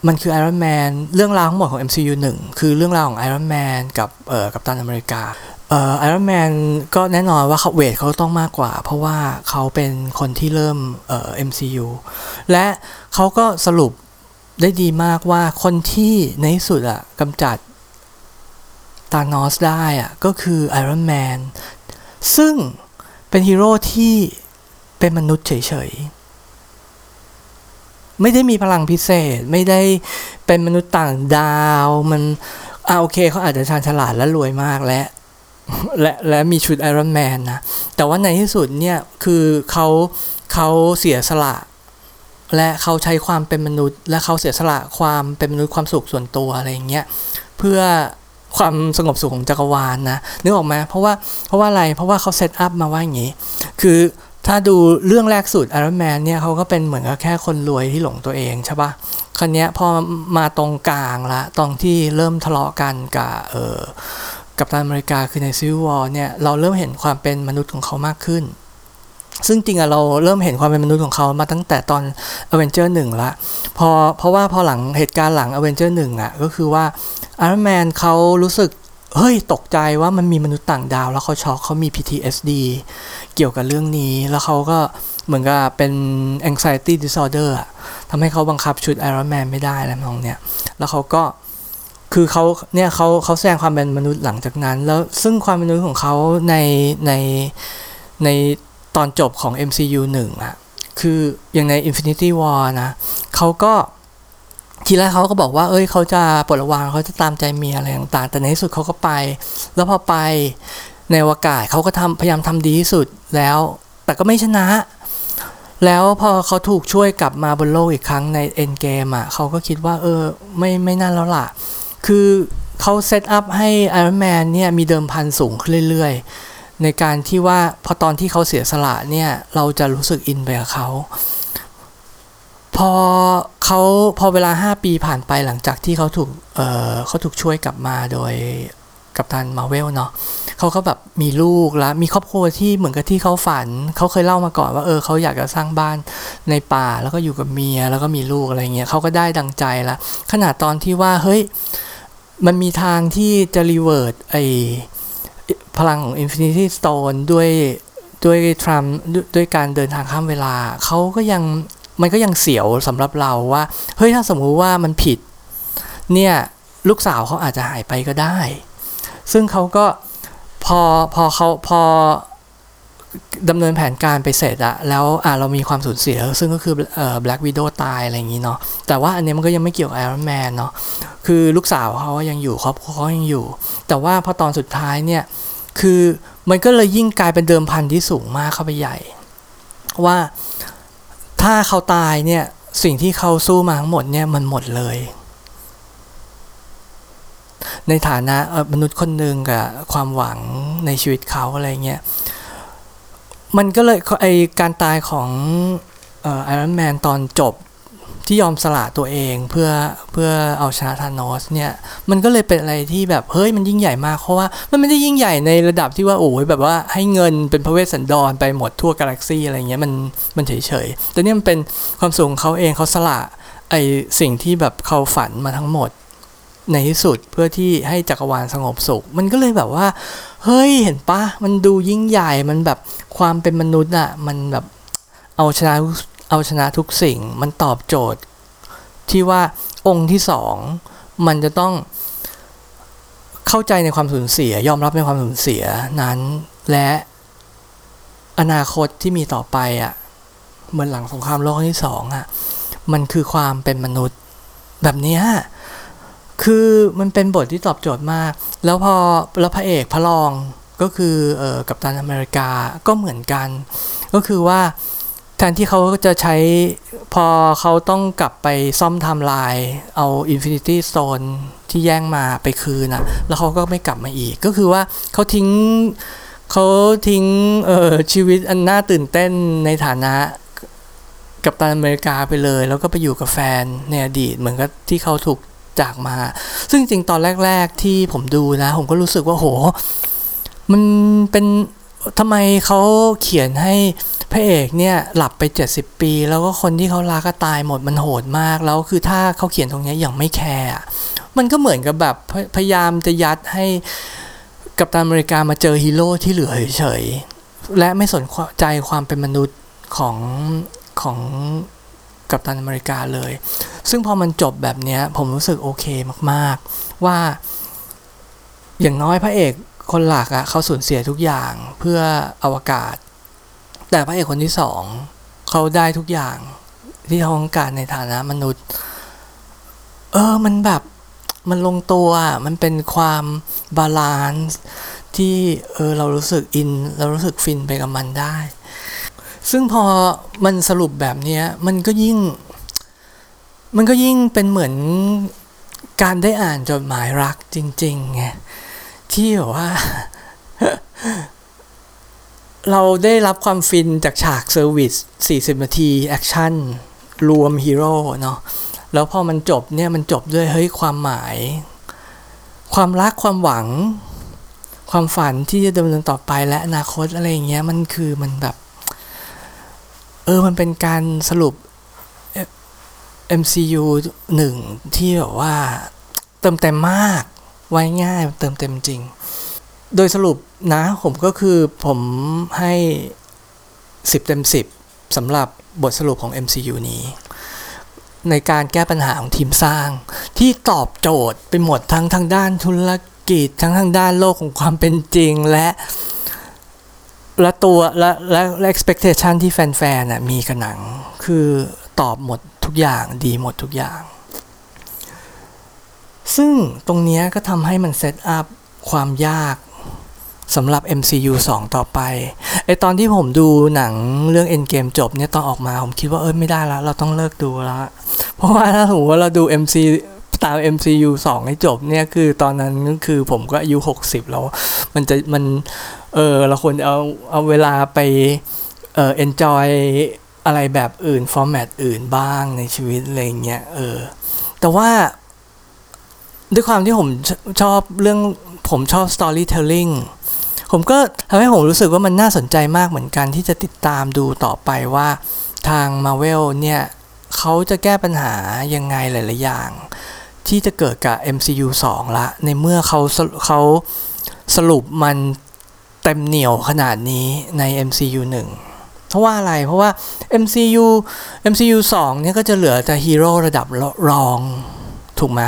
มันคือ Iron Man เรื่องราวทั้งหมดของ MCU 1 คือเรื่องราวของ Iron Man กับเอ่อกัปตันอเมริกาเอ่อ Iron Man ก็แน่นอนว่าเขาเวทเขาต้องมากกว่า เพราะว่าเขาเป็นคนที่เริ่มเอ่อ MCU และเขาก็สรุป ได้ดีมากว่าคนที่ในที่สุดอะกำจัดตานอสได้อะก็คือ Iron Man ซึ่งเป็นฮีโร่ที่เป็นมนุษย์เฉยๆ ไม่ได้มีพลังพิเศษ ไม่ได้เป็นมนุษย์ต่างดาว มันอ่าโอเคเขาอาจจะชาญฉลาดและรวยมากและและและมีชุดไอรอนแมนนะ แต่ว่าในที่สุดเนี่ย คือเขาเขาเสียสละ และเขาใช้ความเป็นมนุษย์ และเขาเสียสละความเป็นมนุษย์ความสุขส่วนตัวอะไรอย่างเงี้ยเพื่อความสงบสุขของจักรวาลนะนึกออกไหมเพราะว่าเพราะว่าอะไรเพราะว่าเขาเซตอัพมาว่าอย่างนี้ คือถ้าดูเรื่องแรกสุด Iron Man เนี่ยเขาก็เป็นเหมือนกับแค่คนรวยที่หลงตัวเองใช่ปะครั้นี้พอมาตรงกลางละตรงที่เริ่มทะเลาะกันกับเออกับตันอเมริกาคือในซิววอร์เนี่ยเราเริ่มเห็นความเป็นมนุษย์ของเขามากขึ้น ซึ่งจริงอะเราเริ่มเห็นความเป็นมนุษย์ของเขามาตั้งแต่ตอน a v e n g e r 1ละพอเพราะว่าพอหลังเหตุการณ์หลัง a v e n g e r 1อะก็คือว่า Iron Man เขารู้สึกเฮ้ยตกใจว่ามันมีมนุษย์ต่างดาว แล้วเขาช็อกเขามี PTSD เกี่ยวกับเรื่องนี้ แล้วเขาก็เหมือนกับเป็น anxiety disorder อะทำให้เขาบังคับชุด Iron Man ไม่ได้อะไรมองเนี่ยแล้วเขาก็คือเขาเนี่ยเขาเขาแสดงความเป็นมนุษย์หลังจากนั้น แล้วซึ่งความเป็นมนุษย์ของเขาในในใน ตอนจบของ MCU 1อะคืออย่างใน Infinity War นะเขาก็ทีแรกเขาก็บอกว่า เอ้ยเขาจะปลดระวางเขาจะตามใจเมียอะไรต่างๆ แต่ในที่สุดเขาก็ไป แล้วพอไปในอวกาศเขาก็ทำพยายามทำดีที่สุดแล้ว แต่ก็ไม่ชนะ แล้วพอเขาถูกช่วยกลับมาบนโลกอีกครั้งในเอ็นเกมอะเขาก็คิดว่า เออ ไม่ไม่น่าแล้วล่ะ คือเขาเซตอัพให้ไอรอนแมนเนี่ยมีเดิมพันสูงขึ้นเรื่อยๆ ในการที่ว่าพอตอนที่เขาเสียสละเนี่ยเราจะรู้สึกอินไปกับเขาพอเขาพอเวลา 5 ปีผ่านไปหลังจากที่เขาถูกเเขาถูกช่วยกลับมาโดย Captain Marvel เนาะเขาก็แบบมีลูกแล้ว มีครอบครัวที่เหมือนกับที่เขาฝัน เขาเคยเล่ามาก่อนว่าเออเขาอยากจะสร้างบ้านในป่าแล้วก็อยู่กับเมียแล้วก็มีลูกอะไรเงี้ยเขาก็ได้ดังใจละขนาดตอนที่ว่าเฮ้ยมันมีทางที่จะรีเวิร์ดไอ พลังของ Infinity Stone ด้วยด้วยทรัมด้วยการเดินทางข้ามเวลา เขาก็ยังมันก็ยังเสียวสำหรับเราว่า เฮ้ยถ้าสมมุติว่ามันผิด เนี่ย ลูกสาวเขาอาจจะหายไปก็ได้ ซึ่งเขาก็พอพอเขาพอ ดำเนินแผนการไปเสร็จอะแล้วอะเรามีความสูญเสีย ซึ่งก็คือเอ่อ Black Widow ตายอะไรอย่างนี้เนาะแต่ว่าอันนี้มันก็ยังไม่เกี่ยวกับ Iron Man เนาะคือลูกสาวเขายังอยู่ครอบครัวเขายังอยู่ แต่ว่าพอตอนสุดท้ายเนี่ย คือมันก็เลยยิ่งกลายเป็นเดิมพันที่สูงมากเข้าไปใหญ่ ว่าถ้าเขาตายเนี่ย สิ่งที่เขาสู้มาทั้งหมดเนี่ยมันหมดเลย ในฐานะมนุษย์คนหนึ่งกับความหวังในชีวิตเขาอะไรเงี้ย มันก็เลยไอการตายของไอรอนแมนตอนจบที่ยอมสละตัวเองเพื่อเพื่อเอาชนะธานอสเนี่ย มันก็เลยเป็นอะไรที่แบบเฮ้ยมันยิ่งใหญ่มากเพราะว่ามันไม่ได้ยิ่งใหญ่ในระดับที่ว่าโอ้ยแบบว่าให้เงินเป็นพระเวสสันดรไปหมดทั่วกาแล็กซี่อะไรเงี้ยมันมันเฉยเฉยแต่เนี่ยมันเป็นความสูงเขาเองเขาสละไอสิ่งที่แบบเขาฝันมาทั้งหมดในที่สุดเพื่อที่ให้จักรวาลสงบสุข มันก็เลยแบบว่า เฮ้ยเห็นปะมันดูยิ่งใหญ่มันแบบความเป็นมนุษย์อะมันแบบเอาชนะเอาชนะทุกสิ่งมันตอบโจทย์ ที่ว่าองค์ที่สองมันจะต้องเข้าใจในความสูญเสีย ยอมรับในความสูญเสียนั้นและอนาคตที่มีต่อไปอะ่ะเหมือนหลังสงครามโลกที่สองอะ่ะมันคือความเป็นมนุษย์แบบนี้ คือมันเป็นบทที่ตอบโจทย์มาก แล้วพอแล้วพระเอกพระรองก็คือเอ่อกัปตันอเมริกาก็เหมือนกัน ก็คือว่าแทนที่เขาจะใช้พอเขาต้องกลับไปซ่อมทม์ไลน์เอา Infinity Stone ที่แย่งมาไปคืนอะแล้วเขาก็ไม่กลับมาอีก ก็คือว่าเขาทิ้งเขาทิ้งเอ่อชีวิตอันน่าตื่นเต้นในฐานะกับตันอเมริกาไปเลย แล้วก็ไปอยู่กับแฟนในอดีตเหมือนกับที่เขาถูก จากมา ซึ่งจริงตอนแรก ๆ ที่ผมดูนะ ผมก็รู้สึกว่าโห มันเป็นทำไมเขาเขียนให้พระเอกเนี่ยหลับไป 70 ปี แล้วก็คนที่เขารักก็ตายหมดมันโหดมาก แล้วคือถ้าเขาเขียนตรงนี้อย่างไม่แคร์มันก็เหมือนกับแบบพพยายามจะยัดให้กัปตันอเมริกามาเจอฮีโร่ที่เหลือเฉยๆและไม่สนใจความเป็นมนุษย์ของของ Captain America เลย ซึ่งพอมันจบแบบนี้ผมรู้สึกโอเคมากๆ ว่า อย่างน้อยพระเอกคนหลักอะเขาสูญเสียทุกอย่างเพื่ออวกาศ แต่พระเอกคนที่สองเขาได้ทุกอย่างที่เขาต้องการในฐานะมนุษย์ เออมันแบบมันลงตัวมันเป็นความ balance ที่เออเรารู้สึกอิน เรารู้สึกฟินไปกับมันได้ ซึ่งพอมันสรุปแบบนี้มันก็ยิ่ง มันก็ยิ่งเป็นเหมือนการได้อ่านจดหมายรักจริงๆไงที่แบบว่า เราได้รับความฟินจากฉาก service 40 นาที action รวมฮีโร่เนาะแล้วพอมันจบเนี่ยมันจบด้วยเฮ้ยความหมาย ความรักความหวัง ความฝันที่จะดำเนินต่อไปและอนาคตอะไรอย่างเงี้ยมันคือมันแบบ เออมันเป็นการสรุป MCU หนึ่งที่แบบว่าเติมเต็มมาก ไว้ง่ายเติมเต็มจริง โดยสรุปนะผมก็คือผมให้ 10 เต็ม 10สำหรับบทสรุปของ MCU นี้ ในการแก้ปัญหาของทีมสร้าง ที่ตอบโจทย์ไปหมดทั้งทางด้านธุรกิจ ทั้งทางด้านโลกของความเป็นจริงและ และตัวและและและ expectation ที่แฟนๆน่ะมีกับหนัง คือตอบหมดทุกอย่างดีหมดทุกอย่าง ซึ่งตรงนี้ก็ทำให้มันเซตอัพความยากสำหรับ MCU 2 ต่อไปไอตอนที่ผมดูหนังเรื่อง Endgame จบเนี่ยตอนออกมาผมคิดว่าเออไม่ได้แล้ว เราต้องเลิกดูแล้วเพราะว่าถ้าสมมติว่าเราดู MC ตาม MCU 2 ให้จบเนี่ยคือตอนนั้นก็คือผมก็อายุ 60 แล้ว มันจะมัน เออเราควรเอาเอาเวลาไปเออ enjoy อะไรแบบอื่น ฟอร์แมตอื่นบ้างในชีวิตอะไรเงี้ยเออ แต่ว่า ด้วยความที่ผมชอบเรื่องผมชอบ storytelling ผมก็ทำให้ผมรู้สึกว่ามันน่าสนใจมากเหมือนกันที่จะติดตามดูต่อไปว่าทาง Marvel เนี่ยเขาจะแก้ปัญหายังไงหลาย ๆ อย่าง ที่จะเกิดกับ MCU 2 ละ ในเมื่อเขาเขาสรุปมัน เต็มเหนียวขนาดนี้ใน MCU 1 เพราะว่าอะไรเพราะว่า MCU MCU 2เนี่ยก็จะเหลือแต่ฮีโร่ระดับรองถูกไหม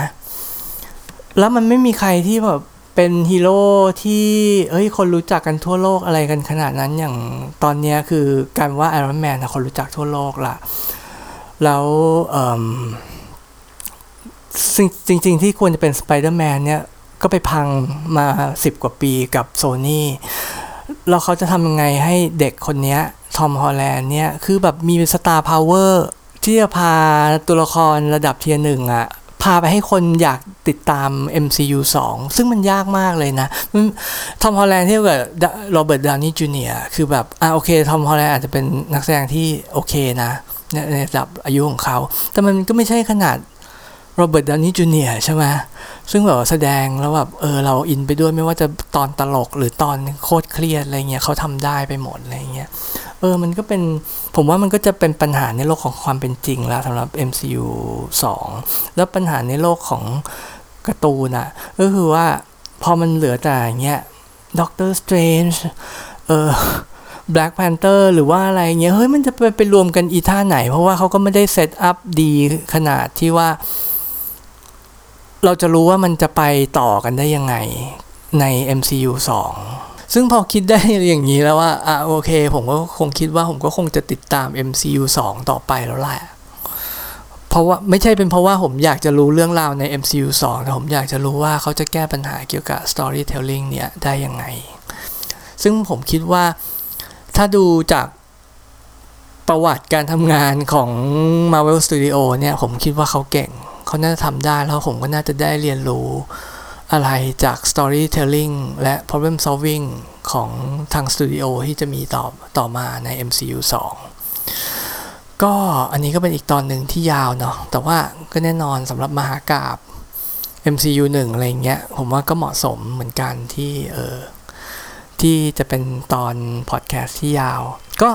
แล้วมันไม่มีใครที่แบบเป็นฮีโร่ที่เอ้ยคนรู้จักกันทั่วโลกอะไรกันขนาดนั้นอย่างตอนนี้คือการว่า Iron Man นะคนรู้จักทั่วโลกละแล้วจริงๆที่ควรจะเป็นสไปเดอร์แมนเนี่ย ก็ไปพังมาสิบกว่าปีกับโซนี่แล้วเขาจะทำยังไงให้เด็กคนนี้ Tom Holland เนี่ย คือแบบมี star power ที่จะพาตัวละครระดับ tier หนึ่งอะพาไปให้คนอยากติดตาม MCU 2 ซึ่งมันยากมากเลยนะ Tom Holland เทียบกับ Robert Downey Jr.คือแบบ อะโอเค Tom Holland อาจจะเป็นนักแสดงที่โอเคนะในระดับอายุของเขา แต่มันก็ไม่ใช่ขนาด Robert Downey Jr.ใช่ไหมซึ่งแบบแสดงแล้วแบบเออเราอินไปด้วยไม่ว่าจะตอนตลกหรือตอนโคตรเครียดอะไรเงี้ยเขาทำได้ไปหมดอะไรเงี้ยเออมันก็เป็นผมว่ามันก็จะเป็นปัญหาในโลกของความเป็นจริงแล้วสำหรับ MCU 2 แล้วปัญหาในโลกของการ์ตูนอะก็คือว่าพอมันเหลือแต่เงี้ย Doctor Strange เออ Black Panther หรือว่าอะไรเงี้ย เฮ้ย มันจะไปไปรวมกันอีท่าไหน เพราะว่าเขาก็ไม่ได้ set up ดีขนาดที่ว่า เราจะรู้ว่ามันจะไปต่อกันได้ยังไงใน MCU 2 ซึ่งพอคิดได้อย่างนี้แล้วว่าอะโอเค ผมก็คงคิดว่าผมก็คงจะติดตาม MCU 2 ต่อไปแล้วแหละเพราะว่าไม่ใช่เป็นเพราะว่าผมอยากจะรู้เรื่องราวใน MCU 2 แต่ผมอยากจะรู้ว่าเขาจะแก้ปัญหาเกี่ยวกับ storytelling เนี่ยได้ยังไง ซึ่งผมคิดว่าถ้าดูจากประวัติการทำงานของ Marvel Studio เนี่ย ผมคิดว่าเขาเก่ง เขาน่าจะทำได้แล้วผมก็น่าจะได้เรียนรู้อะไรจาก storytelling และ problem solving ของทางสตูดิโอที่จะมีต่อต่อมาใน MCU 2 ก็อันนี้ก็เป็นอีกตอนหนึ่งที่ยาวเนาะแต่ว่าก็แน่นอนสำหรับมหากราบ MCU 1 อะไรเงี้ย ผมว่าก็เหมาะสมเหมือนกันที่เออที่จะเป็นตอนพอดแคสต์ที่ยาว ก็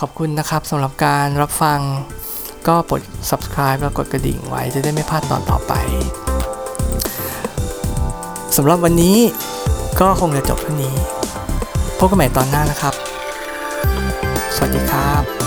ขอบคุณนะครับสำหรับการรับฟัง ก็กด subscribe แล้วกดกระดิ่งไว้จะได้ไม่พลาดตอนต่อไปสำหรับวันนี้ก็คงจะจบเท่านี้ พบกันใหม่ตอนหน้านะครับ สวัสดีครับ